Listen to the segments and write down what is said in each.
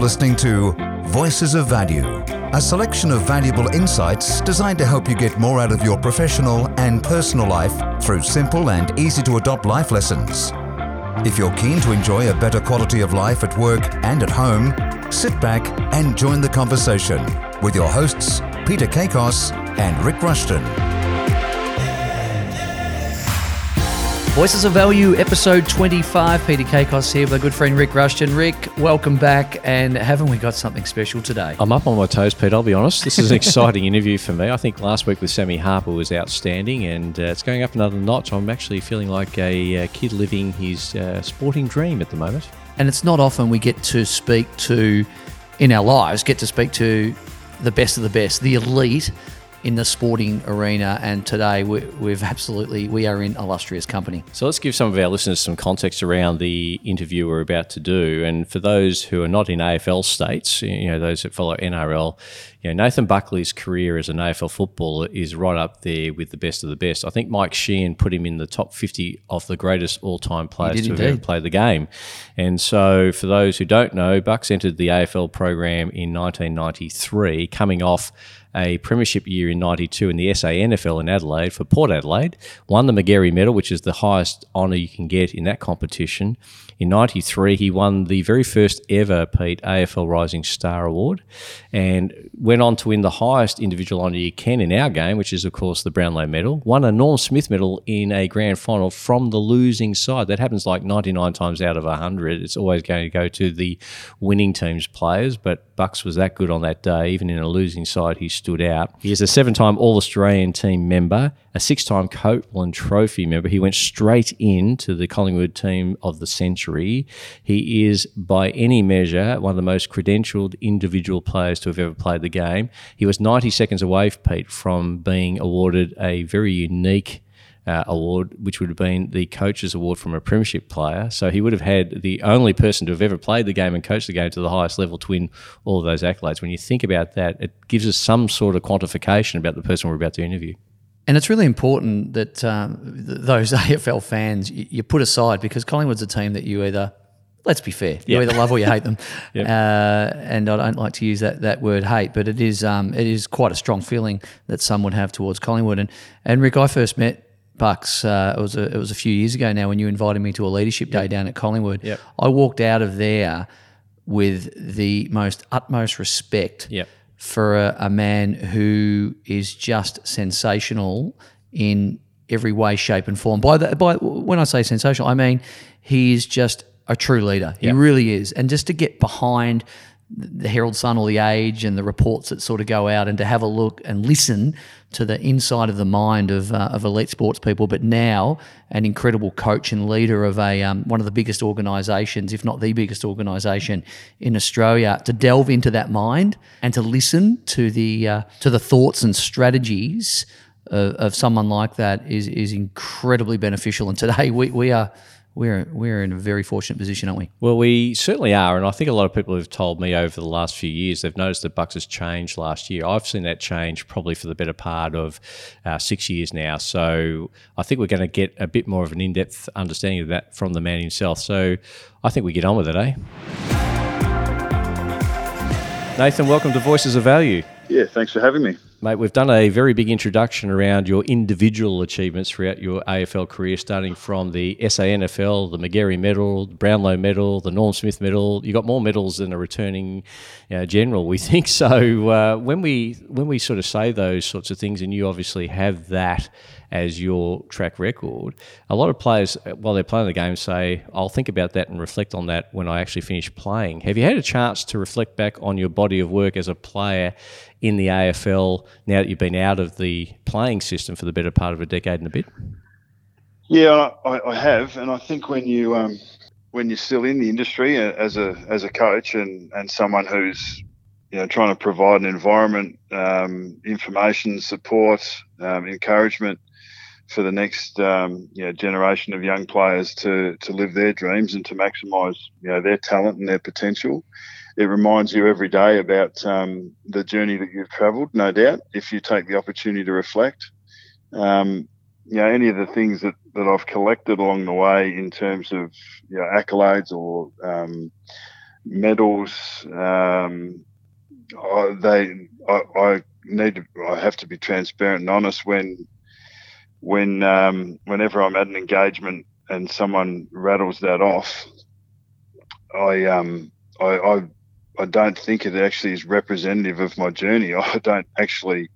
listening to Voices of Value, a selection of valuable insights designed to help you get more out of your professional and personal life through simple and easy to adopt life lessons. If you're keen to enjoy a better quality of life at work and at home, sit back and join the conversation with your hosts, Peter Kakos and Rick Rushton. Voices of Value, episode 25. Peter Kakos here with my good friend Rick Rushton. Rick, welcome back. And haven't we got something special today? I'm up on my toes, Pete. I'll be honest. This is an exciting interview for me. I think last week with Sammy Harper was outstanding, and uh, it's going up another notch. I'm actually feeling like a uh, kid living his uh, sporting dream at the moment. And it's not often we get to speak to, in our lives, get to speak to the best of the best, the elite in the sporting arena. And today we, we've absolutely, we are in illustrious company. So let's give some of our listeners some context around the interview we're about to do. And for those who are not in AFL states, you know, those that follow NRL, you know, Nathan Buckley's career as an AFL footballer is right up there with the best of the best. I think Mike Sheehan put him in the top 50 of the greatest all-time players to have ever played the game. And so for those who don't know, Bucks entered the AFL program in 1993, coming off a premiership year in 92 in the SANFL in Adelaide for Port Adelaide, won the Magarey Medal, which is the highest honour you can get in that competition. In 93, he won the very first ever Pete AFL Rising Star Award and went on to win the highest individual honour you can in our game, which is, of course, the Brownlow Medal. Won a Norm Smith Medal in a grand final from the losing side. That happens like 99 times out of 100. It's always going to go to the winning team's players, but Bucks was that good on that day. Even in a losing side, he stood out. He is a seven time All Australian team member, a six time Copeland Trophy member. He went straight into the Collingwood team of the century. He is, by any measure, one of the most credentialed individual players to have ever played the game. He was 90 seconds away, Pete, from being awarded a very unique uh, award, which would have been the coach's award from a premiership player. So he would have had the only person to have ever played the game and coached the game to the highest level to win all of those accolades. When you think about that, it gives us some sort of quantification about the person we're about to interview. And it's really important that um, those AFL fans you, you, put aside because Collingwood's a team that you either, let's be fair, you either love or you hate them. yep. uh, and I don't like to use that, that word hate, but it is um, it is quite a strong feeling that some would have towards Collingwood. And and Rick, I first met Bucks. Uh, it was a, it was a few years ago now when you invited me to a leadership day down at Collingwood. Yep. I walked out of there with the most utmost respect for a, a, man who is just sensational in every way, shape, and form. By the, by when I say sensational, I mean he is just a true leader. He really is. And just to get behind the Herald Sun or the Age and the reports that sort of go out and to have a look and listen to the inside of the mind of, uh, of elite sports people, but now an incredible coach and leader of a um, one of the biggest organisations, if not the biggest organisation in Australia, to delve into that mind and to listen to the uh, to the thoughts and strategies of, of someone like that is is incredibly beneficial. And today we, we are we're we're in a very fortunate position, aren't we? Well, we certainly are, and I think a lot of people have told me over the last few years they've noticed that Bucks has changed last year. I've seen that change probably for the better part of uh, six years now. So I think we're going to get a bit more of an in-depth understanding of that from the man himself. So I think we get on with it, eh? Nathan, welcome to Voices of Value. Yeah, thanks for having me. Mate, we've done a very big introduction around your individual achievements throughout your AFL career, starting from the SANFL, the Magarey Medal, the Brownlow Medal, the Norm Smith Medal. You got more medals than a returning general, we think. So uh, when we when we sort of say those sorts of things, and you obviously have that as your track record. A lot of players, while they're playing the game, say, I'll think about that and reflect on that when I actually finish playing. Have you had a chance to reflect back on your body of work as a player in the AFL now that you've been out of the playing system for the better part of a decade and a bit? Yeah, I, I have, and I think when you um, when you're still in the industry uh, as a as a coach and and someone who's you know trying to provide an environment, um, information, support, um, encouragement for the next um, generation of young players to to live their dreams and to maximise you know their talent and their potential. It reminds you every day about um, the journey that you've travelled, no doubt. If you take the opportunity to reflect, um, you know any of the things that, that I've collected along the way in terms of you know, accolades or um, medals. Um, I, they, I, I, need to, I have to be transparent and honest when, when, um, whenever I'm at an engagement and someone rattles that off, I, um, I, I, I don't think it actually is representative of my journey. I don't actually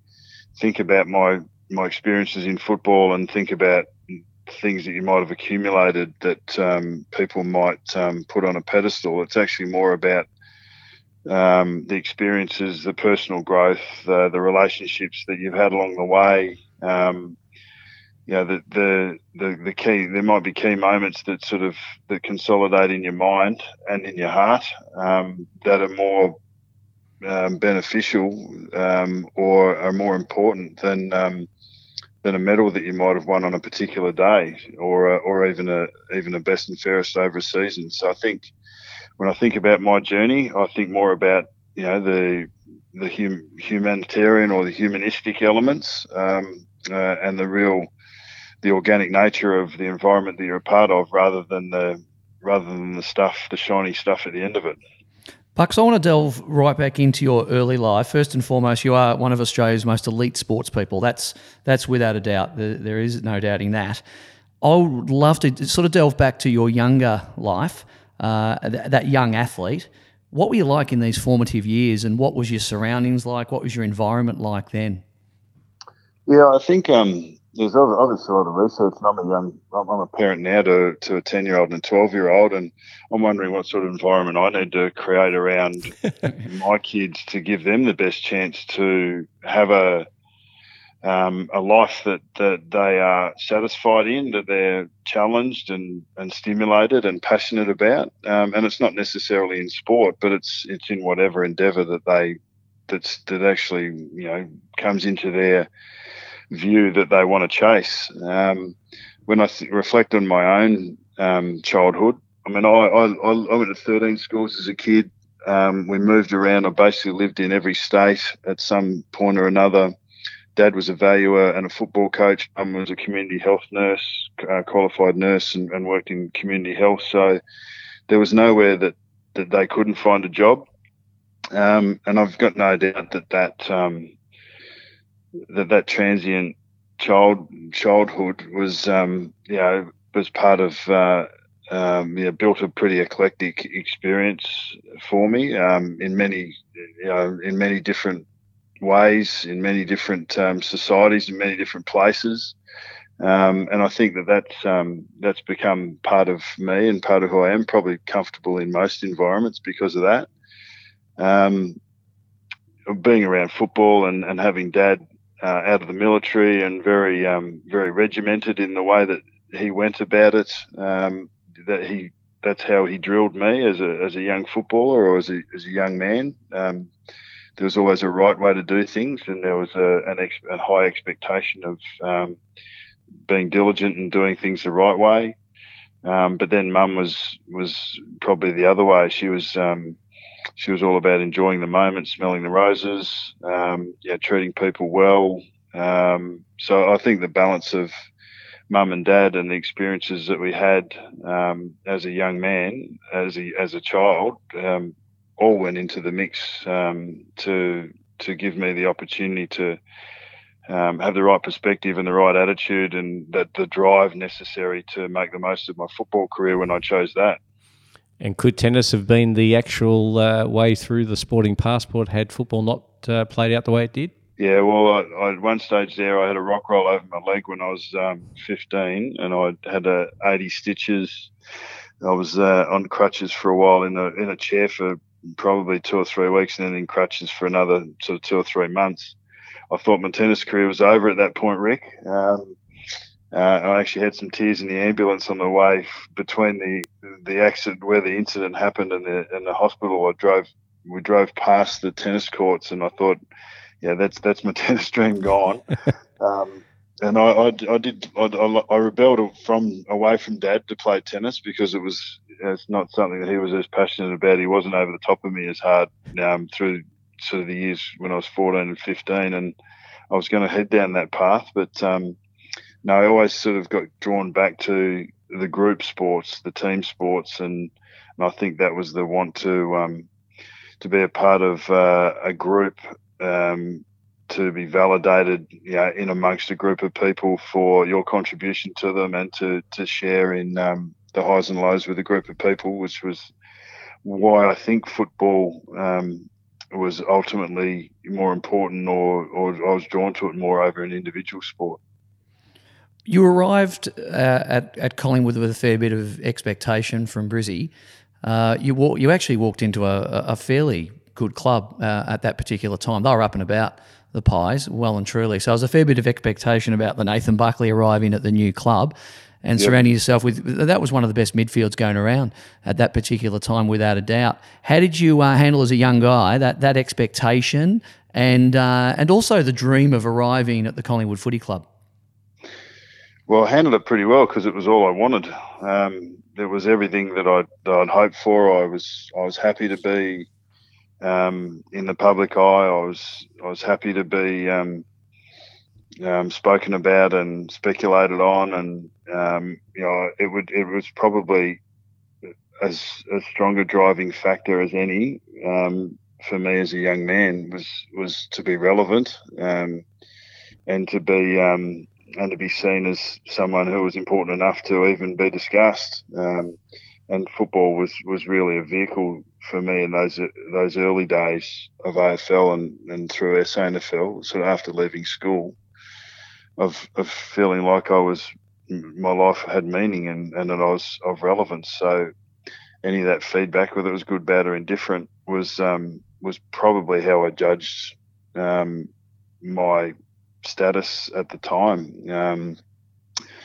think about my my experiences in football and think about things that you might have accumulated that um, people might um, put on a pedestal. It's actually more about um, the experiences, the personal growth, the, the relationships that you've had along the way. Um, you know, the, the, the the key. There might be key moments that sort of that consolidate in your mind and in your heart um, that are more um, beneficial or are more important than than a medal that you might have won on a particular day, or or even a even a best and fairest over a season. So I think when I think about my journey, I think more about you know the the hum, humanitarian or the humanistic elements um, uh, and the real the organic nature of the environment that you're a part of, rather than the rather than the stuff, the shiny stuff at the end of it. Bucks, I want to delve right back into your early life. First and foremost, you are one of Australia's most elite sports people. That's that's without a doubt. There is no doubting that. I would love to sort of delve back to your younger life, uh, that young athlete. What were you like in these formative years, and what was your surroundings like? What was your environment like then? Yeah, I think um, there's obviously a lot of research, and I'm a young, I'm a parent now to, to a 10 year old and a 12 year old, and I'm wondering what sort of environment I need to create around my kids to give them the best chance to have a um, a life that, that they are satisfied in, that they're challenged and, and stimulated and passionate about. Um, and it's not necessarily in sport, but it's it's in whatever endeavour that they that's that actually you know comes into their view that they want to chase. Um, when I th- reflect on my own um, childhood, I mean, I, I, I, went to 13 schools as a kid. Um, we moved around. I basically lived in every state at some point or another. Dad was a valuer and a football coach. Mum was a community health nurse, uh, qualified nurse, and, and, worked in community health. So there was nowhere that, that they couldn't find a job. Um, and I've got no doubt that that um, that that transient child childhood was um, you know was part of uh, um, you know, built a pretty eclectic experience for me um, in many you know in many different ways in many different um, societies in many different places. Um, and I think that that's um, that's become part of me and part of who I am probably comfortable in most environments because of that. Being around football and, and having dad uh, out of the military and very um, very regimented in the way that he went about it. Um, that he that's how he drilled me as a as a young footballer or as a as a young man. Um, there was always a right way to do things, and there was a an ex, a high expectation of um, being diligent and doing things the right way. Um, but then mum was was probably the other way. She was um, she was all about enjoying the moment, smelling the roses, um, yeah, treating people well. Um, so I think the balance of mum and dad and the experiences that we had um, as a young man, as a as a child, um, all went into the mix um, to to give me the opportunity to um, have the right perspective and the right attitude and that the drive necessary to make the most of my football career when I chose that. And could tennis have been the actual uh, way through the sporting passport had football not uh, played out the way it did? Yeah, well, I, I, at one stage there, I had a rock roll over my leg when I was um, 15, and I had uh, 80 stitches. I was uh, on crutches for a while in a in a chair for probably two or three weeks, and then in crutches for another sort of two or three months. I thought my tennis career was over at that point, Rick. Um, uh, I actually had some tears in the ambulance on the way between the the accident where the incident happened and the and the hospital. I drove we drove past the tennis courts and I thought, yeah, that's that's my tennis dream gone. um, and I, I, I did I, I, rebelled from away from dad to play tennis because it was it's not something that he was as passionate about. He wasn't over the top of me as hard um, through sort of the years when I was 14 and 15, and I was going to head down that path, but um, no, I always sort of got drawn back to the group sports, the team sports, and and I think that was the want to um, to be a part of uh, a group um, to be validated you know, in amongst a group of people for your contribution to them and to, to share in um, the highs and lows with a group of people, which was why I think football um, was ultimately more important or, or I was drawn to it more over an individual sport. You arrived uh, at, at Collingwood with a fair bit of expectation from Brizzy. Uh, you, walk, you actually walked into a, a fairly good club uh, at that particular time. They were up and about the Pies, well and truly. So there was a fair bit of expectation about the Nathan Buckley arriving at the new club and yep. surrounding yourself with that was one of the best midfields going around at that particular time, without a doubt. How did you uh, handle as a young guy that that expectation and uh, and also the dream of arriving at the Collingwood Footy Club? Well, I handled it pretty well because it was all I wanted. Um, was everything that I'd, that I'd hoped for. I was I was happy to be um, in the public eye. I was I was happy to be um, um, spoken about and speculated on, and um, you know it would it was probably as a stronger driving factor as any um, for me as a young man was was to be relevant and to be and to be seen as someone who was important enough to even be discussed. Um, and football was, was really a vehicle for me in those those early days of AFL and, and through SANFL, sort of after leaving school of of feeling like I was my life had meaning and, and that I was of relevance. So any of that feedback, whether it was good, bad, or indifferent, was um, was probably how I judged um, my status at the time. Um,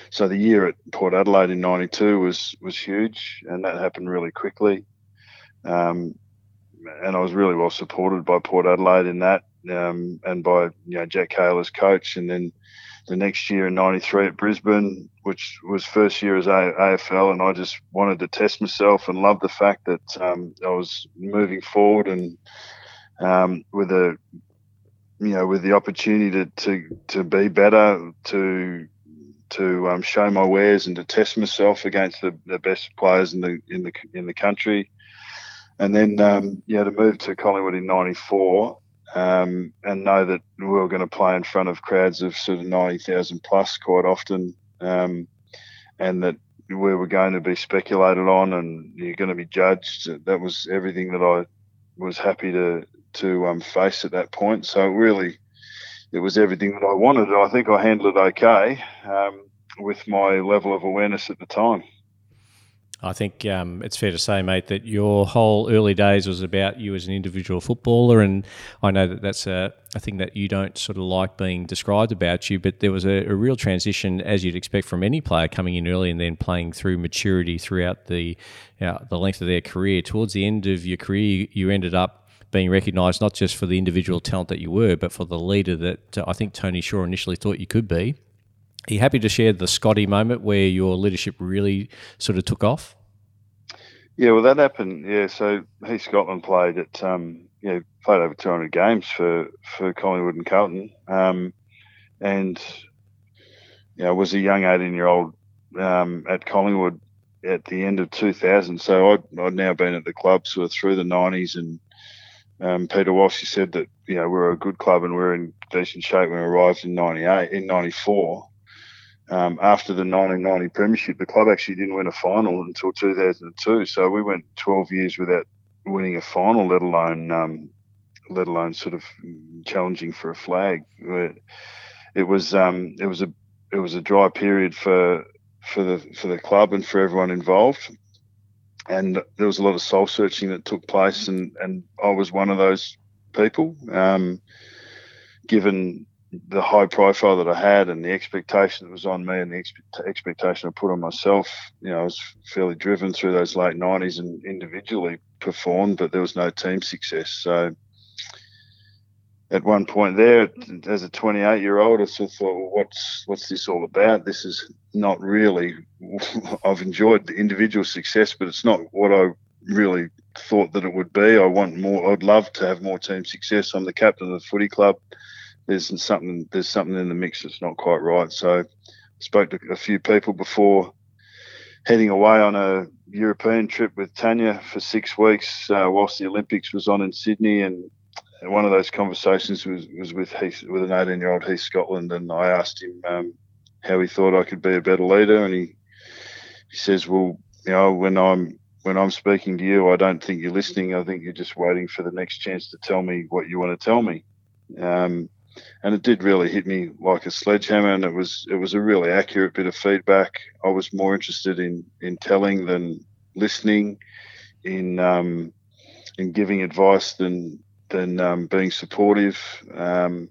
so the year at Port Adelaide in '92 was was huge, and that happened really quickly. Um, and I was really well supported by Port Adelaide in that, um, and by you know Jack Cahill as coach, and then the next year in '93 at Brisbane, which was first year as AFL, and I just wanted to test myself and loved the fact that um, I was moving forward and um, with a you know with the opportunity to to, to be better, to to um, show my wares and to test myself against the, the best players in the in the in the country, and then um, yeah to move to Collingwood in '94 um, and know that we were going to play in front of crowds of sort of 90,000 plus quite often, um, and that we were going to be speculated on and you're going to be judged. That was everything that I was happy to to um, face at that point. So really, it was everything that I wanted. I think I handled it okay um, with my level of awareness at the time. I think um, it's fair to say, mate, that your whole early days was about you as an individual footballer, and I know that that's a, a thing that you don't sort of like being described about you. But there was a, a, real transition, as you'd expect from any player coming in early and then playing through maturity throughout the you know, the length of their career. Towards the end of your career, you ended up being recognised not just for the individual talent that you were, but for the leader that uh, I think Tony Shaw initially thought you could be. Are you happy to share the Scotty moment where your leadership really sort of took off? Yeah, well, that happened. Yeah, so he Scotland played at, um, played over 200 games for, for Collingwood and Carlton. Um, and, you know, was a young 18 year old um, at Collingwood at the end of 2000. So I'd, I'd now been at the club sort of through the 90s. And um, Peter Walsh He said that, you know, we're a good club and we're in decent shape when we arrived in 98, in 94 um, after the 1990 Premiership, the club actually didn't win a final until 2002. So we went 12 years without winning a final, let alone um, let alone sort of challenging for a flag. It was um, it was a it was a dry period for for the for the club and for everyone involved. And there was a lot of soul searching that took place, and, and I was one of those people. Um, given the high profile that I had and the expectation that was on me and the expe- expectation I put on myself, you know, I was fairly driven through those late 90s and individually performed, but there was no team success. So at one point there, as a 28 year old, I sort of thought, well, what's, what's this all about? This is not really, I've enjoyed the individual success, but it's not what I really thought that it would be. I want more, I'd love to have more team success. I'm the captain of the footy club there's something there's something in the mix that's not quite right. So I spoke to a few people before heading away on a European trip with Tanya for six weeks uh, whilst the Olympics was on in Sydney, and one of those conversations was, was with Heath, with an 18 year old Heath Scotland, and I asked him um, how he thought I could be a better leader, and he he says, "Well, you know, when I'm when I'm speaking to you, I don't think you're listening. I think you're just waiting for the next chance to tell me what you want to tell me." Um, and it did really hit me like a sledgehammer, and it was it was a really accurate bit of feedback. I was more interested in in telling than listening, in um, in giving advice than than um, being supportive, um,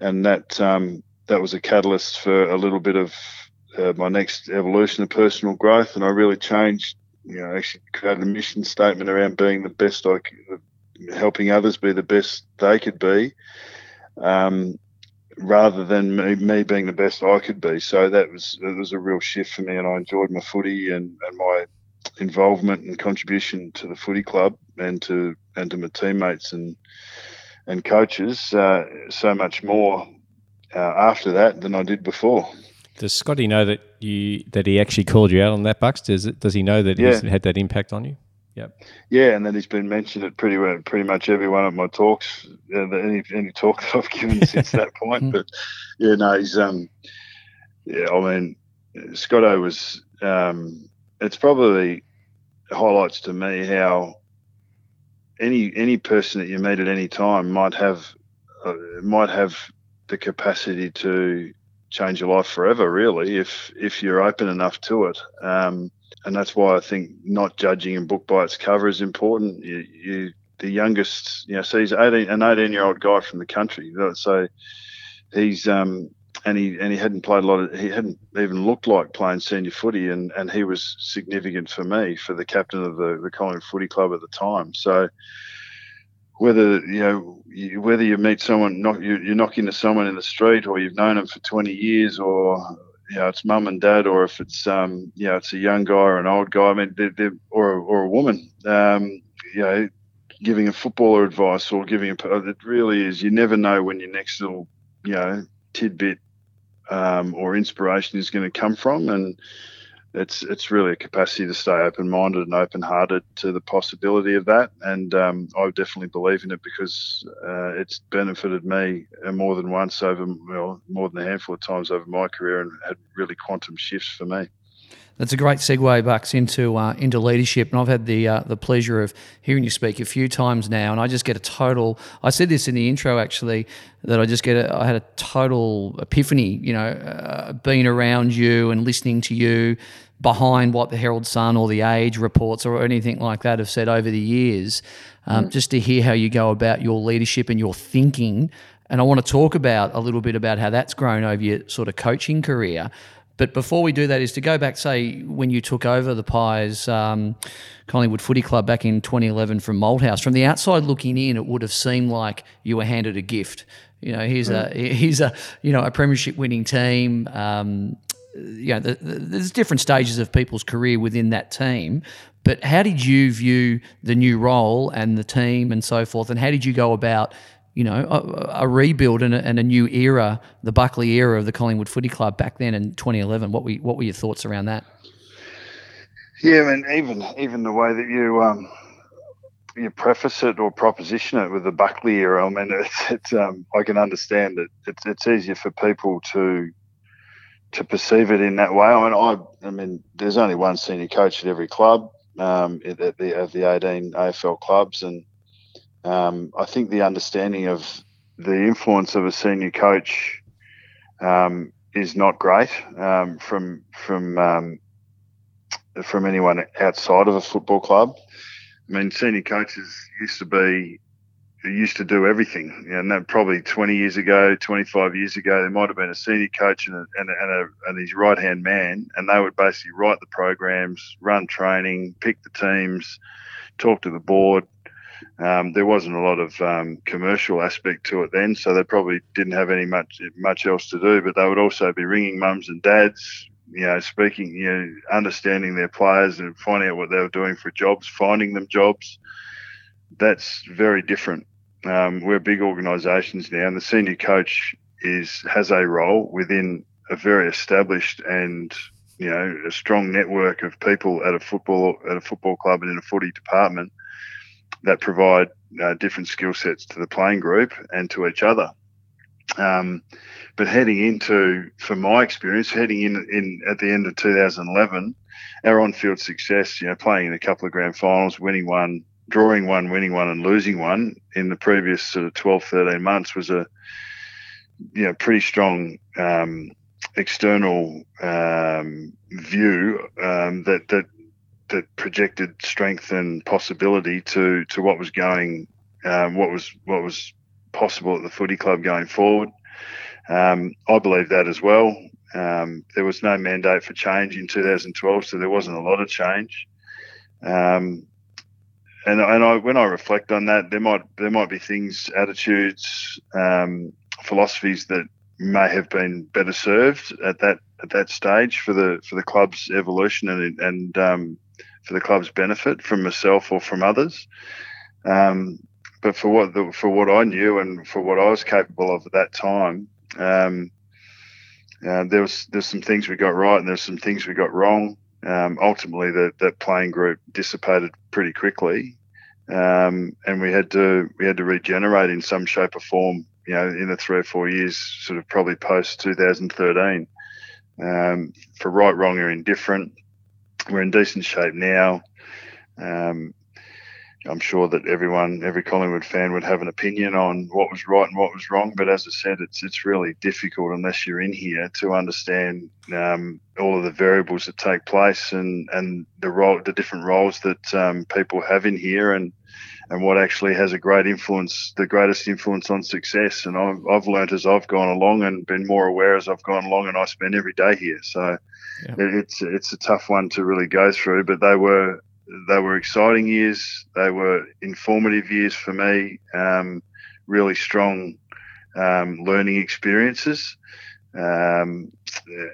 and that um, that was a catalyst for a little bit of uh, my next evolution of personal growth, and I really changed. You know, actually created a mission statement around being the best I could, helping others be the best they could be, um, rather than me, me being the best I could be. So that was it was a real shift for me, and I enjoyed my footy and, and my involvement and contribution to the footy club and to and to my teammates and and coaches uh, so much more uh, after that than I did before. Does Scotty know that you that he actually called you out on that, Bucks? Does it, does he know that yeah. he's had that impact on you? Yep. Yeah, and then he's been mentioned at pretty pretty much every one of my talks, uh, any any talk that I've given since that point. Hmm. But yeah, no, he's um, yeah, I mean, Scotto was um, it's probably highlights to me how any any person that you meet at any time might have uh, might have the capacity to change your life forever, really, if if you're open enough to it. Um, and that's why I think not judging a book by its cover is important. You, you the youngest, you know, so he's 18, an 18 year old guy from the country. So he's um, and he and he hadn't played a lot of he hadn't even looked like playing senior footy and and he was significant for me for the captain of the the Collingwood Footy Club at the time. So whether you know you, whether you meet someone, knock, you, you knock into someone in the street, or you've known them for 20 years, or you know it's mum and dad, or if it's um you know it's a young guy or an old guy, I mean, they're, they're, or or a woman, um you know, giving a footballer advice or giving a it really is. You never know when your next little you know tidbit um, or inspiration is going to come from, and it's it's really a capacity to stay open minded and open hearted to the possibility of that. And um, I definitely believe in it because uh, it's benefited me more than once over well more than a handful of times over my career and had really quantum shifts for me. That's a great segue, Bucks, into uh, into leadership. And I've had the uh, the pleasure of hearing you speak a few times now, and I just get a total. I said this in the intro actually that I just get. A, I had a total epiphany. You know, uh, being around you and listening to you behind what the Herald Sun or the Age reports or anything like that have said over the years. Um, mm. Just to hear how you go about your leadership and your thinking. And I want to talk about a little bit about how that's grown over your sort of coaching career. But before we do that, is to go back, say, when you took over the Pies um, Collingwood Footy Club back in 2011 from Malthouse. From the outside looking in, it would have seemed like you were handed a gift. You know, here's a here's a you know a premiership winning team. Um, you know, the, the, there's different stages of people's career within that team. But how did you view the new role and the team and so forth? And how did you go about you know, a, a rebuild and a, and a, new era, the Buckley era of the Collingwood Footy Club back then in 2011. What were what were your thoughts around that? Yeah, I mean, even even the way that you um, you preface it or proposition it with the Buckley era, I mean, it's, it's um, I can understand it. It's it's easier for people to to perceive it in that way. I mean, I I mean, there's only one senior coach at every club um, at the, of the 18 AFL clubs, and um, I think the understanding of the influence of a senior coach um, is not great um, from from um, from anyone outside of a football club. I mean, senior coaches used to be used to do everything. and that probably 20 years ago, 25 years ago, there might have been a senior coach and, a, and, a, and, a, and his right hand man, and they would basically write the programs, run training, pick the teams, talk to the board, um, there wasn't a lot of um, commercial aspect to it then, so they probably didn't have any much much else to do. But they would also be ringing mums and dads, you know, speaking, you know, understanding their players and finding out what they were doing for jobs, finding them jobs. That's very different. Um, we're big organisations now, and the senior coach is has a role within a very established and you know a strong network of people at a football at a football club and in a footy department that provide uh, different skill sets to the playing group and to each other. Um, but heading into, from my experience, heading in, in at the end of 2011, our on-field success, you know, playing in a couple of grand finals, winning one, drawing one, winning one, and losing one in the previous sort of 12, 13 months was a, you know, pretty strong um, external um, view um, that that that projected strength and possibility to to what was going, um, what was what was possible at the footy club going forward. Um, I believe that as well. Um, there was no mandate for change in 2012, so there wasn't a lot of change. Um, and and I, when I reflect on that, there might there might be things, attitudes, um, philosophies that may have been better served at that at that stage for the for the club's evolution and and um, for the club's benefit from myself or from others. Um, but for what the, for what I knew and for what I was capable of at that time, um, uh, there was there's some things we got right and there's some things we got wrong. Um, ultimately, that playing group dissipated pretty quickly, um, and we had to we had to regenerate in some shape or form. You know, in the three or four years, sort of probably post 2013. Um, for right, wrong, or indifferent, we're in decent shape now. Um, I'm sure that everyone, every Collingwood fan would have an opinion on what was right and what was wrong. But as I said, it's it's really difficult unless you're in here to understand um, all of the variables that take place and and the role, the different roles that um, people have in here, and and what actually has a great influence, the greatest influence on success. And I've, I've learned as I've gone along and been more aware as I've gone along, and I spend every day here. So yeah. it's it's a tough one to really go through, but they were they were exciting years. They were informative years for me. Um, really strong um, learning experiences, um,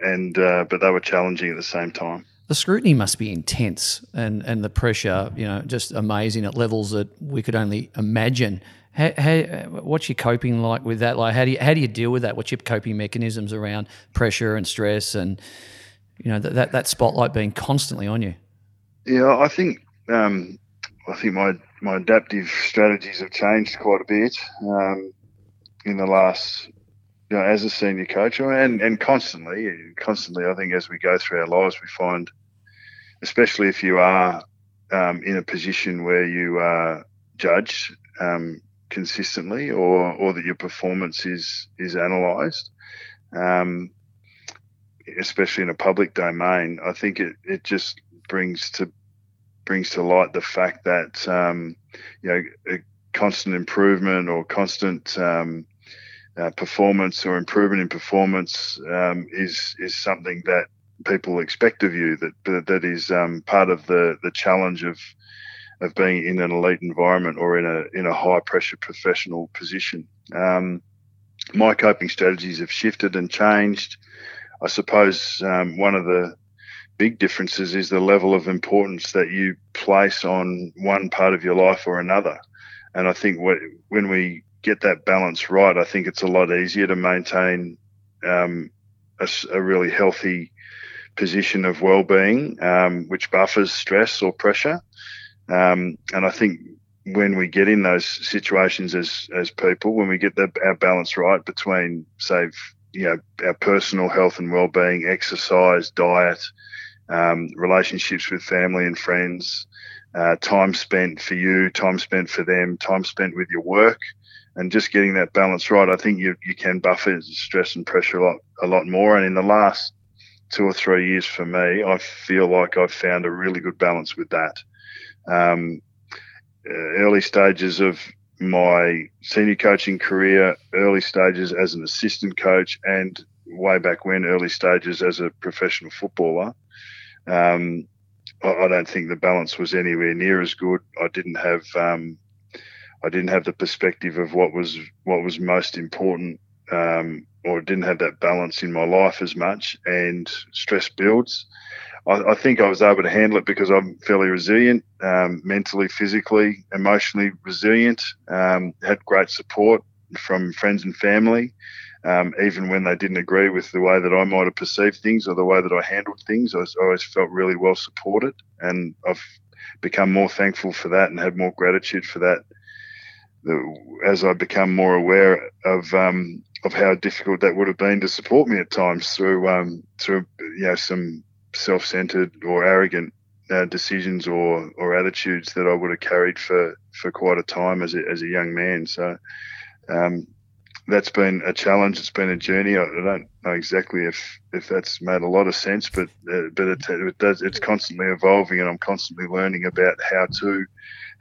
and uh, but they were challenging at the same time. The scrutiny must be intense, and and the pressure, you know, just amazing at levels that we could only imagine. How, how, what's your coping like with that? Like, how do you how do you deal with that? What's your coping mechanisms around pressure and stress, and you know that that, that spotlight being constantly on you? Yeah, I think um, I think my my adaptive strategies have changed quite a bit um, in the last, you know, as a senior coach, and and constantly, constantly. I think as we go through our lives, we find, especially if you are um, in a position where you are judged um, consistently, or or that your performance is is analysed. Um, especially in a public domain, I think it, it just brings to brings to light the fact that um, you know constant improvement or constant um, uh, performance or improvement in performance um, is is something that people expect of you. That that is um, part of the the challenge of of being in an elite environment or in a in a high pressure professional position. Um, my coping strategies have shifted and changed. I suppose um, one of the big differences is the level of importance that you place on one part of your life or another. And I think when we get that balance right, I think it's a lot easier to maintain um, a, a, really healthy position of well-being, um, which buffers stress or pressure. Um, and I think when we get in those situations as as people, when we get the, our balance right between, say, you know, our personal health and well-being, exercise, diet, um, relationships with family and friends, uh, time spent for you, time spent for them, time spent with your work, and just getting that balance right. I think you you can buffer stress and pressure a lot a lot more. And in the last two or three years for me, I feel like I've found a really good balance with that. Um, uh, early stages of my senior coaching career, early stages as an assistant coach, and way back when, early stages as a professional footballer. Um, I, I, don't think the balance was anywhere near as good. I didn't have um, I didn't have the perspective of what was what was most important, um, or didn't have that balance in my life as much. And stress builds. I, I think I was able to handle it because I'm fairly resilient, um, mentally, physically, emotionally resilient. Um, had great support from friends and family. Um, even when they didn't agree with the way that I might have perceived things or the way that I handled things. I, was, I always felt really well supported, and I've become more thankful for that and had more gratitude for that. As I become more aware of um, of how difficult that would have been to support me at times through um, through you know some self-centered or arrogant uh, decisions or or attitudes that I would have carried for for quite a time as a, as a young man. So um, that's been a challenge. It's been a journey. I, I, don't know exactly if if that's made a lot of sense, but uh, but it, it, does. It's constantly evolving, and I'm constantly learning about how to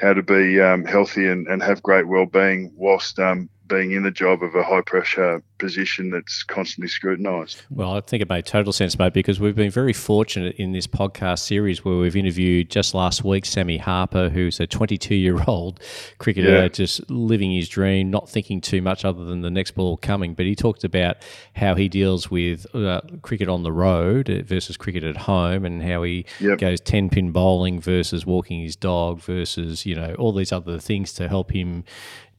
how to be um, healthy and, and have great well-being whilst um, being in the job of a high pressure position that's constantly scrutinised. Well, I think it made total sense, mate, because we've been very fortunate in this podcast series where we've interviewed just last week Sammy Harper, who's a 22 year old cricketer, yeah. just living his dream, not thinking too much other than the next ball coming. But he talked about how he deals with uh, cricket on the road versus cricket at home and how he yep. goes 10 pin bowling versus walking his dog versus, you know, all these other things to help him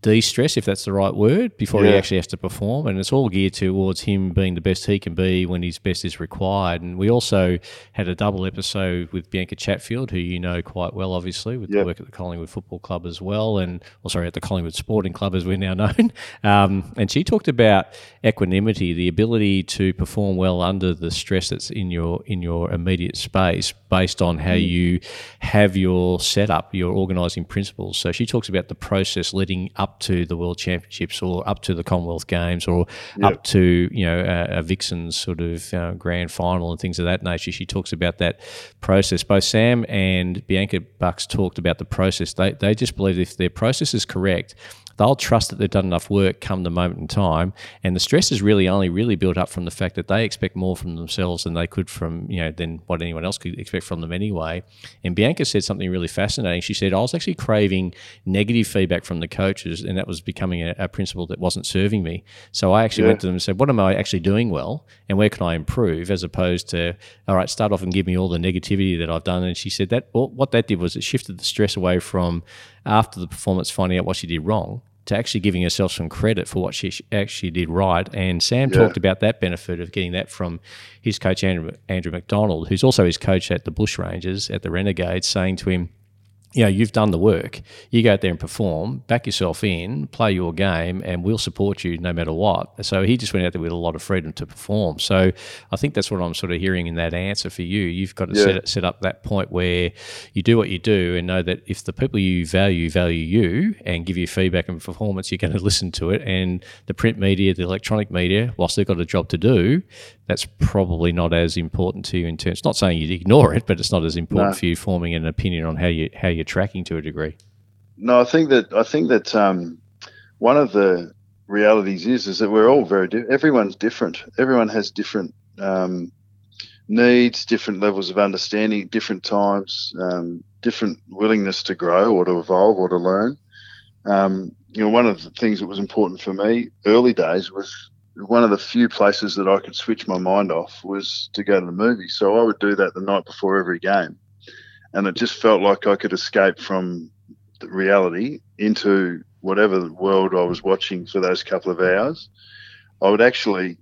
de-stress, if that's the right word, before yeah. he actually has to perform. And it's all geared towards him being the best he can be when his best is required. And we also had a double episode with Bianca Chatfield, who you know quite well, obviously, with yep. the work at the Collingwood Football Club as well, and well, sorry, at the Collingwood Sporting Club as we're now known. Um, and she talked about equanimity, the ability to perform well under the stress that's in your in your immediate space, based on how mm. you have your setup, your organising principles. So she talks about the process leading up up to the World Championships or up to the Commonwealth Games or yep. up to you know a, a Vixen's sort of uh, grand final and things of that nature. She talks about that process. Both Sam and Bianca Bucks talked about the process. They they just believe if their process is correct they'll trust that they've done enough work come the moment in time. And the stress is really only really built up from the fact that they expect more from themselves than they could from, you know, than what anyone else could expect from them anyway. And Bianca said something really fascinating. She said, I was actually craving negative feedback from the coaches, and that was becoming a, a principle that wasn't serving me. So I actually yeah. went to them and said, What am I actually doing well? And where can I improve? As opposed to, all right, start off and give me all the negativity that I've done. And she said that well, what that did was it shifted the stress away from after the performance finding out what she did wrong to actually giving herself some credit for what she actually did right. And Sam yeah. talked about that benefit of getting that from his coach, Andrew, Andrew McDonald, who's also his coach at the Bushrangers, at the Renegades, saying to him, you know, you've done the work. You go out there and perform, back yourself in, play your game, and we'll support you no matter what. So he just went out there with a lot of freedom to perform. So I think that's what I'm sort of hearing in that answer for you. You've got to yeah. set, set up that point where you do what you do and know that if the people you value value you and give you feedback and performance, you're going to listen to it. And the print media, the electronic media, whilst they've got a job to do, that's probably not as important to you in terms. Not saying you'd ignore it, but it's not as important no. for you forming an opinion on how you how you're tracking to a degree. No, I think that I think that um, one of the realities is is that we're all very di- everyone's different. Everyone has different um, needs, different levels of understanding, different times, um, different willingness to grow or to evolve or to learn. Um, you know, one of the things that was important for me early days was one of the few places that I could switch my mind off was to go to the movies. So I would do that the night before every game. And it just felt like I could escape from reality into whatever world I was watching for those couple of hours. I would actually,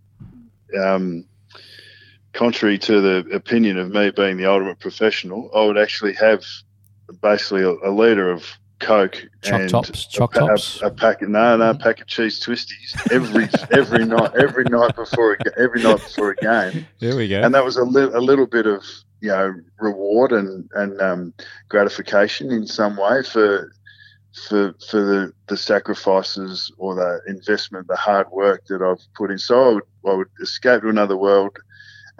um, contrary to the opinion of me being the ultimate professional, I would actually have basically a, a leader of Coke choc and tops, choc a, tops. A, a packet, no, no, packet cheese twisties every every night, every night before a, every night before a game. There we go. And that was a, li- a little bit of you know reward and and um, gratification in some way for for for the, the sacrifices or the investment, the hard work that I've put in. So I would, I would escape to another world,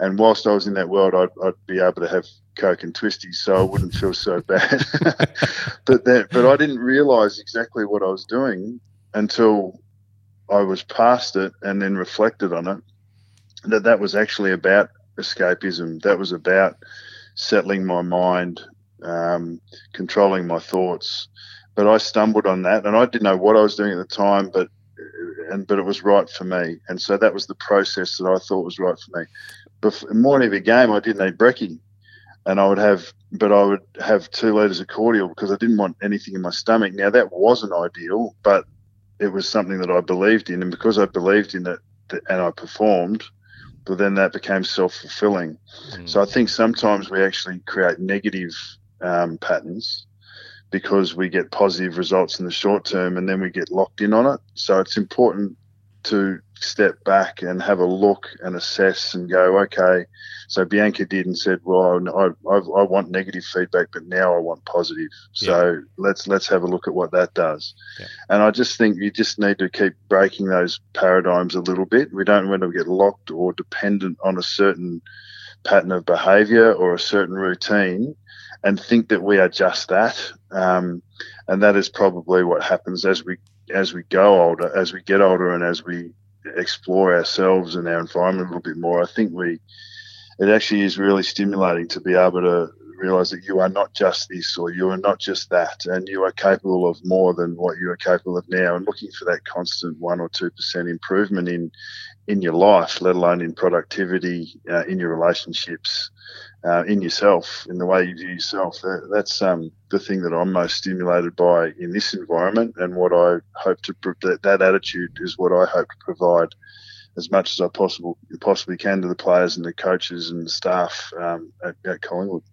and whilst I was in that world, I'd, I'd be able to have Coke and twisties, so I wouldn't feel so bad. but but I didn't realise exactly what I was doing until I was past it and then reflected on it. That that was actually about escapism. That was about settling my mind, um, controlling my thoughts. But I stumbled on that, and I didn't know what I was doing at the time, but and but it was right for me, and so that was the process that I thought was right for me. Before, morning of a game, I didn't eat brekkie and I would have, but I would have two liters of cordial because I didn't want anything in my stomach. Now that wasn't ideal, but it was something that I believed in, and because I believed in it, and I performed, but then that became self fulfilling. Mm. So I think sometimes we actually create negative um, patterns because we get positive results in the short term and then we get locked in on it. So it's important to step back and have a look and assess and go, okay. So Bianca did and said, well, I, I, I want negative feedback, but now I want positive. So yeah. let's let's have a look at what that does. Yeah. And I just think you just need to keep breaking those paradigms a little bit. We don't want to get locked or dependent on a certain pattern of behaviour or a certain routine and think that we are just that. Um, and that is probably what happens as we as we go older, as we get older, and as we explore ourselves and our environment a little bit more. I think we it actually is really stimulating to be able to realize that you are not just this or you are not just that and you are capable of more than what you are capable of now and looking for that constant one or two percent improvement in in your life let alone in productivity uh, in your relationships uh, in yourself, in the way you view yourself. That, that's um, the thing that I'm most stimulated by in this environment, and what I hope to that, that attitude is what I hope to provide as much as I possible possibly can to the players and the coaches and the staff um, at, at Collingwood.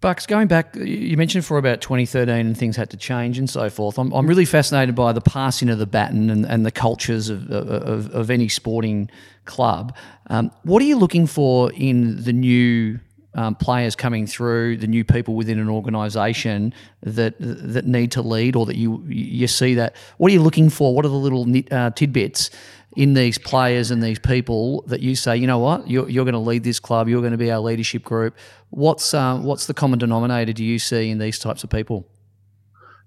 Bucks, going back, you mentioned for about 2013 and things had to change and so forth. I'm, I'm really fascinated by the passing of the baton and, and the cultures of, of, of any sporting club. Um, what are you looking for in the new um, players coming through, the new people within an organisation that that need to lead, or that you you see that? What are you looking for? What are the little uh, tidbits in these players and these people that you say, you know what, you're, you're going to lead this club, you're going to be our leadership group? What's uh, what's the common denominator do you see in these types of people?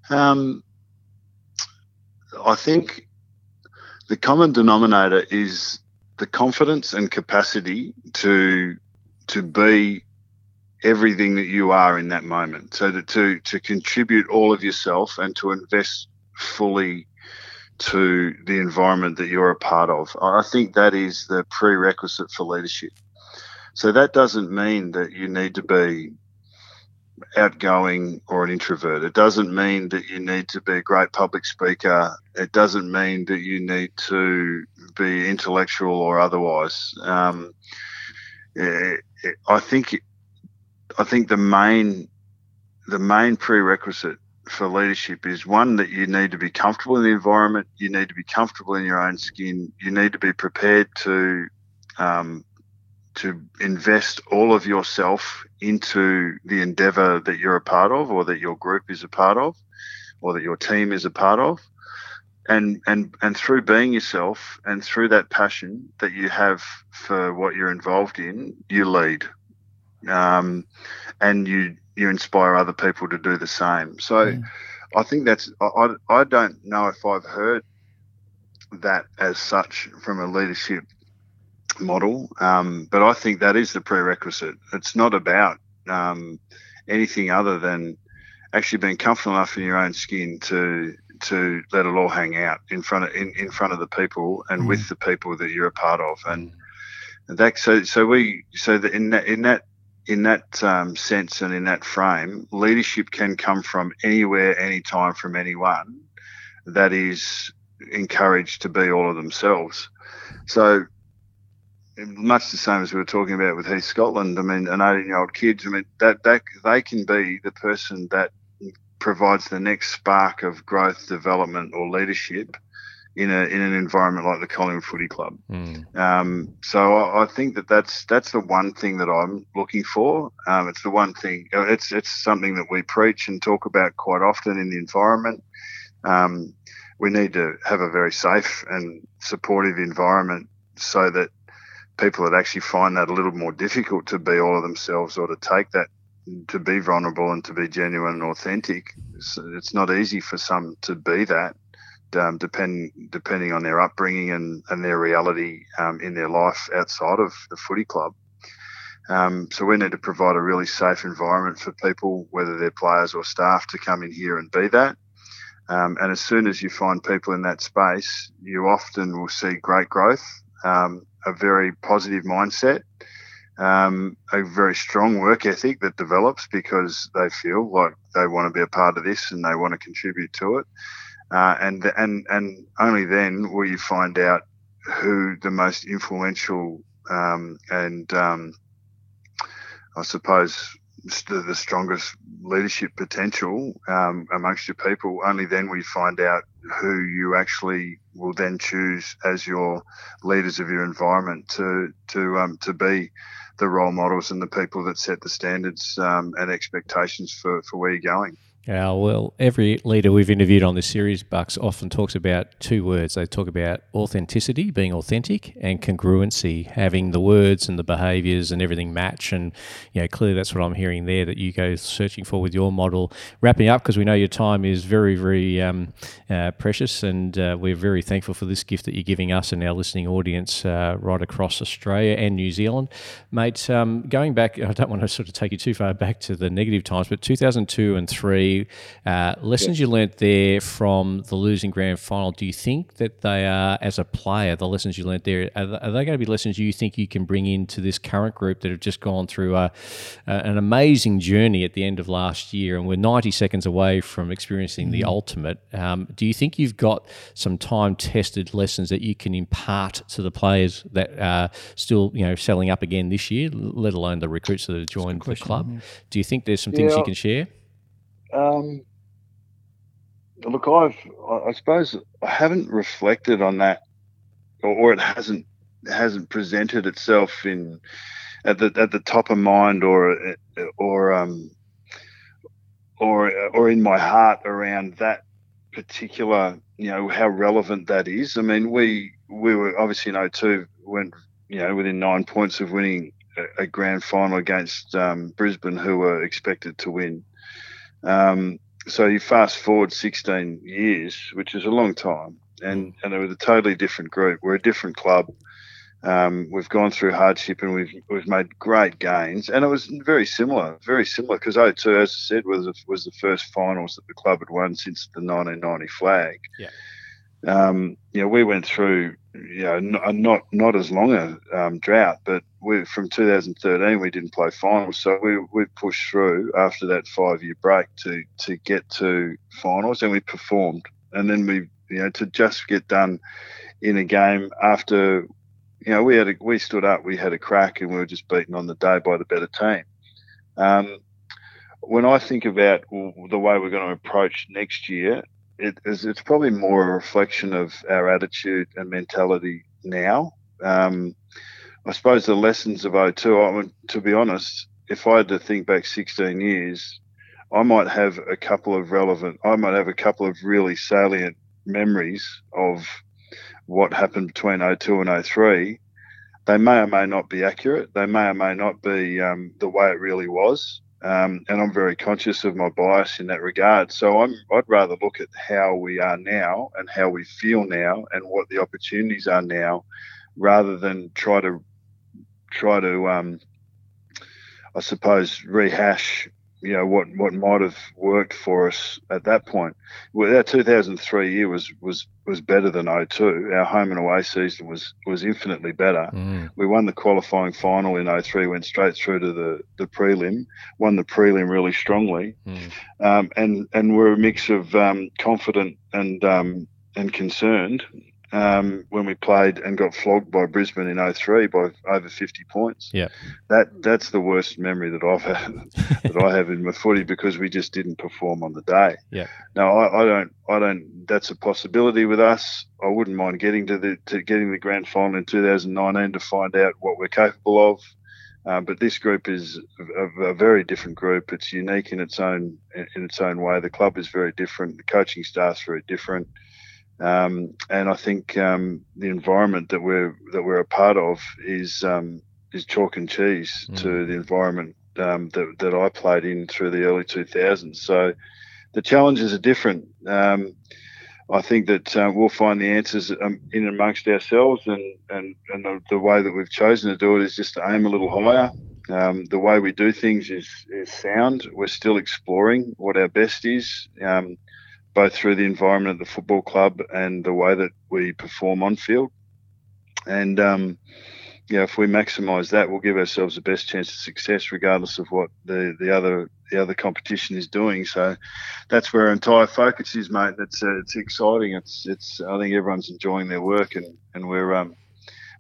Um, I think the common denominator is the confidence and capacity to to be everything that you are in that moment. So that to to contribute all of yourself and to invest fully to the environment that you're a part of. I think that is the prerequisite for leadership. So that doesn't mean that you need to be outgoing or an introvert. It doesn't mean that you need to be a great public speaker. It doesn't mean that you need to be intellectual or otherwise. Um, eh, I think I think the main the main prerequisite for leadership is one that you need to be comfortable in the environment. You need to be comfortable in your own skin. You need to be prepared to um, to invest all of yourself into the endeavor that you're a part of, or that your group is a part of, or that your team is a part of. And and and through being yourself, and through that passion that you have for what you're involved in, you lead um, and you you inspire other people to do the same. So, yeah. I think that's I I don't know if I've heard that as such from a leadership model, um, but I think that is the prerequisite. It's not about um, anything other than actually being comfortable enough in your own skin to to let it all hang out in front of in, in front of the people and mm. with the people that you're a part of and that so so we so that in that in that in that um, sense and in that frame, leadership can come from anywhere, anytime, from anyone that is encouraged to be all of themselves. So, much the same as we were talking about with Heath Scotland. I mean, an 18-year-old kid. I mean, that that they can be the person that provides the next spark of growth, development, or leadership in a in an environment like the Collingwood Footy Club. Mm. Um, so I, I, think that that's that's the one thing that I'm looking for. Um, it's the one thing. It's it's something that we preach and talk about quite often in the environment. Um, we need to have a very safe and supportive environment so that people that actually find that a little more difficult to be all of themselves or to take that to be vulnerable and to be genuine and authentic. It's, it's not easy for some to be that um, depend, depending on their upbringing and, and their reality um, in their life outside of the footy club. Um, so we need to provide a really safe environment for people, whether they're players or staff, to come in here and be that. Um, and as soon as you find people in that space, you often will see great growth, um, a very positive mindset, um, a very strong work ethic that develops because they feel like they want to be a part of this and they want to contribute to it. Uh, and and and only then will you find out who the most influential um, and um, I suppose the, the strongest leadership potential um, amongst your people. Only then will you find out who you actually will then choose as your leaders of your environment to to um, to be the role models and the people that set the standards um, and expectations for, for where you're going. Yeah, well, every leader we've interviewed on this series, Bucks, often talks about two words. They talk about authenticity, being authentic, and congruency, having the words and the behaviours and everything match. And, you know, clearly that's what I'm hearing there that you go searching for with your model. Wrapping up, because we know your time is very, very um, uh, precious, and uh, we're very thankful for this gift that you're giving us and our listening audience uh, right across Australia and New Zealand. Mate, um, going back, I don't want to sort of take you too far back to the negative times, but 2002 and 3, uh, lessons you learnt there from the losing grand final, do you think that they are, as a player, the lessons you learnt there, are, are they going to be lessons you think you can bring into this current group that have just gone through a, an amazing journey at the end of last year and we're 90 seconds away from experiencing mm the ultimate? Um, do you think you've got some time tested lessons that you can impart to the players that are still, you know, selling up again this year, let alone the recruits that have joined the club? Yeah. Do you think there's some things yeah. you can share? Um, look, I've I suppose I haven't reflected on that, or, or, it hasn't hasn't presented itself in at the at the top of mind, or or um or or in my heart around that particular you know how relevant that is. I mean, we we were obviously in 02 went you know within nine points of winning a, a grand final against um, Brisbane, who were expected to win. Um, so you fast forward 16 years, which is a long time, and and it was a totally different group. We're a different club. Um, we've gone through hardship and we've we've made great gains, and it was very similar, very similar because 02, as I said, was was the first finals that the club had won since the 1990 flag. Yeah. Um, you know, we went through you know not not, not as long a um, drought, but we from 2013 we didn't play finals, so we we pushed through after that five year break to to get to finals, and we performed, and then we you know to just get done in a game after you know we had a, we stood up, we had a crack, and we were just beaten on the day by the better team. Um, when I think about the way we're going to approach next year, it is it's probably more a reflection of our attitude and mentality now. Um, I suppose the lessons of 02, I mean, to be honest, if I had to think back 16 years, I might have a couple of relevant, I might have a couple of really salient memories of what happened between 02 and 03. They may or may not be accurate. They may or may not be um, the way it really was. Um, and I'm very conscious of my bias in that regard. So I'm, I'd rather look at how we are now and how we feel now and what the opportunities are now, rather than try to try to, um, I suppose, rehash you know what what might have worked for us at that point. Well, our 2003 year was was was better than 02. Our home and away season was was infinitely better. Mm. We won the qualifying final in 03, went straight through to the the prelim, won the prelim really strongly, mm. um, and and we're a mix of um, confident and um, and concerned um, when we played and got flogged by Brisbane in 03 by over 50 points. Yeah, that that's the worst memory that I've had that I have in my footy because we just didn't perform on the day. Yeah. No, I, I, don't. I don't. That's a possibility with us. I wouldn't mind getting to the to getting the grand final in 2019 to find out what we're capable of. Uh, but this group is a, a, very different group. It's unique in its own in its own way. The club is very different. The coaching staff's very different. Um, and I think um, the environment that we're that we're a part of is um, is chalk and cheese mm. to the environment um, that that I played in through the early 2000s. So the challenges are different. Um, I think that uh, we'll find the answers um, in amongst ourselves, and and, and the, the, way that we've chosen to do it is just to aim a little higher. Um, the way we do things is, is sound. We're still exploring what our best is. Both through the environment of the football club and the way that we perform on field. And um, yeah, if we maximise that, we'll give ourselves the best chance of success, regardless of what the, the other the other competition is doing. So that's where our entire focus is, mate. It's uh, it's exciting. It's it's I think everyone's enjoying their work, and and we're um,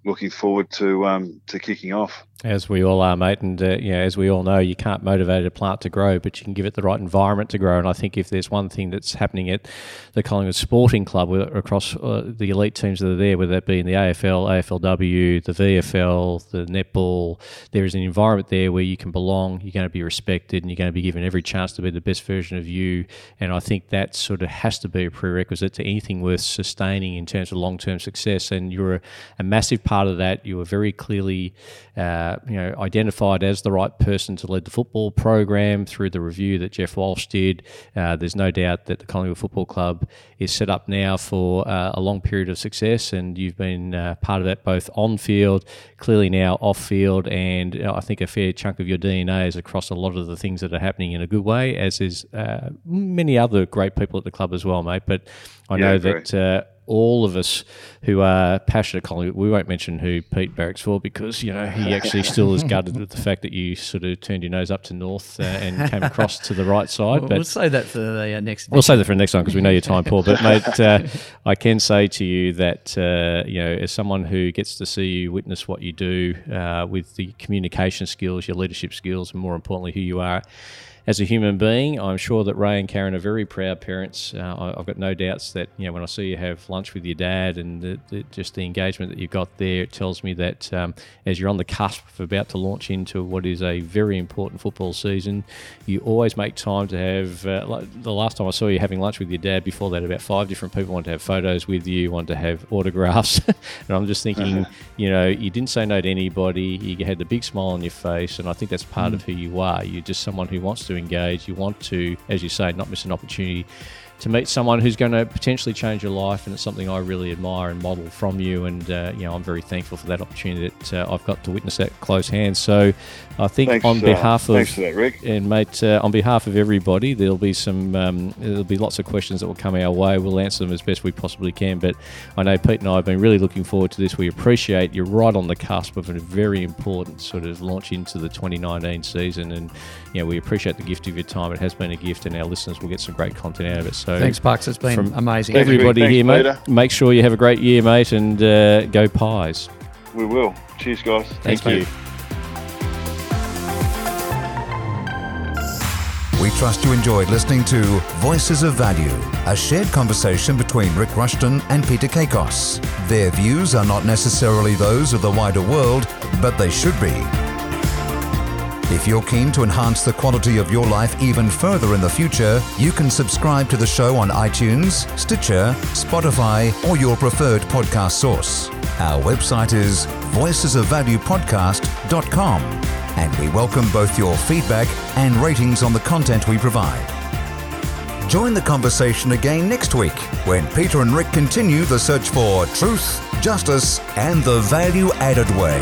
looking forward to um, to kicking off. As we all are, mate, and uh, you know, as we all know, you can't motivate a plant to grow, but you can give it the right environment to grow. And I think if there's one thing that's happening at the Collingwood Sporting Club across uh, the elite teams that are there, whether that be in the AFL, AFLW, the VFL, the netball, there is an environment there where you can belong, you're going to be respected, and you're going to be given every chance to be the best version of you. And I think that sort of has to be a prerequisite to anything worth sustaining in terms of long-term success. And you're a, a massive part of that. You were very clearly. Uh, you know, identified as the right person to lead the football program through the review that Jeff Walsh did. Uh, there's no doubt that the Collingwood Football Club is set up now for uh, a long period of success, and you've been uh, part of that both on field, clearly now off field, and I think a fair chunk of your DNA is across a lot of the things that are happening in a good way, as is uh, many other great people at the club as well, mate. But I yeah, know that uh, all of us who are passionate Collingwood, we won't mention who Pete barracks for because you know he actually still is gutted with the fact that you sort of turned your nose up to north uh, and came across to the right side. Well, but we'll say that for the uh, next. We'll say that for the next one because we know your time, Paul. But mate, uh, I can say to you that uh, you know as someone who gets to see you witness what you do uh, with the communication skills, your leadership skills, and more importantly who you are as a human being, I'm sure that Ray and Karen are very proud parents. Uh, I've got no doubts that you know when I see you have lunch with your dad and the, the, just the engagement that you've got there, it tells me that um, as you're on the cusp of about to launch into what is a very important football season, you always make time to have. Uh, like the last time I saw you having lunch with your dad, before that, about five different people wanted to have photos with you, wanted to have autographs, and I'm just thinking, uh-huh. you know, you didn't say no to anybody. You had the big smile on your face, and I think that's part mm. of who you are. You're just someone who wants to to engage. You want to, as you say, not miss an opportunity to meet someone who's going to potentially change your life, and it's something I really admire and model from you. And uh, you know, I'm very thankful for that opportunity that uh, I've got to witness that close hand. So, I think thanks, on behalf uh, of thanks for that, Rick, and mate, uh, on behalf of everybody, there'll be some um, there'll be lots of questions that will come our way. We'll answer them as best we possibly can. But I know Pete and I have been really looking forward to this. We appreciate you're right on the cusp of a very important sort of launch into the 2019 season, and you know, we appreciate the gift of your time. It has been a gift, and our listeners will get some great content out of it. So thanks, Bucks. It's been from amazing. Everybody Thanks, here, mate. Peter. Make sure you have a great year, mate, and uh, go Pies. We will. Cheers, guys. Thank Thanks, you. We trust you enjoyed listening to Voices of Value, a shared conversation between Rick Rushton and Peter Kakos. Their views are not necessarily those of the wider world, but they should be. If you're keen to enhance the quality of your life even further in the future, you can subscribe to the show on iTunes, Stitcher, Spotify, or your preferred podcast source. Our website is voicesofvaluepodcast.com, and we welcome both your feedback and ratings on the content we provide. Join the conversation again next week when Peter and Rick continue the search for truth, justice, and the value added way.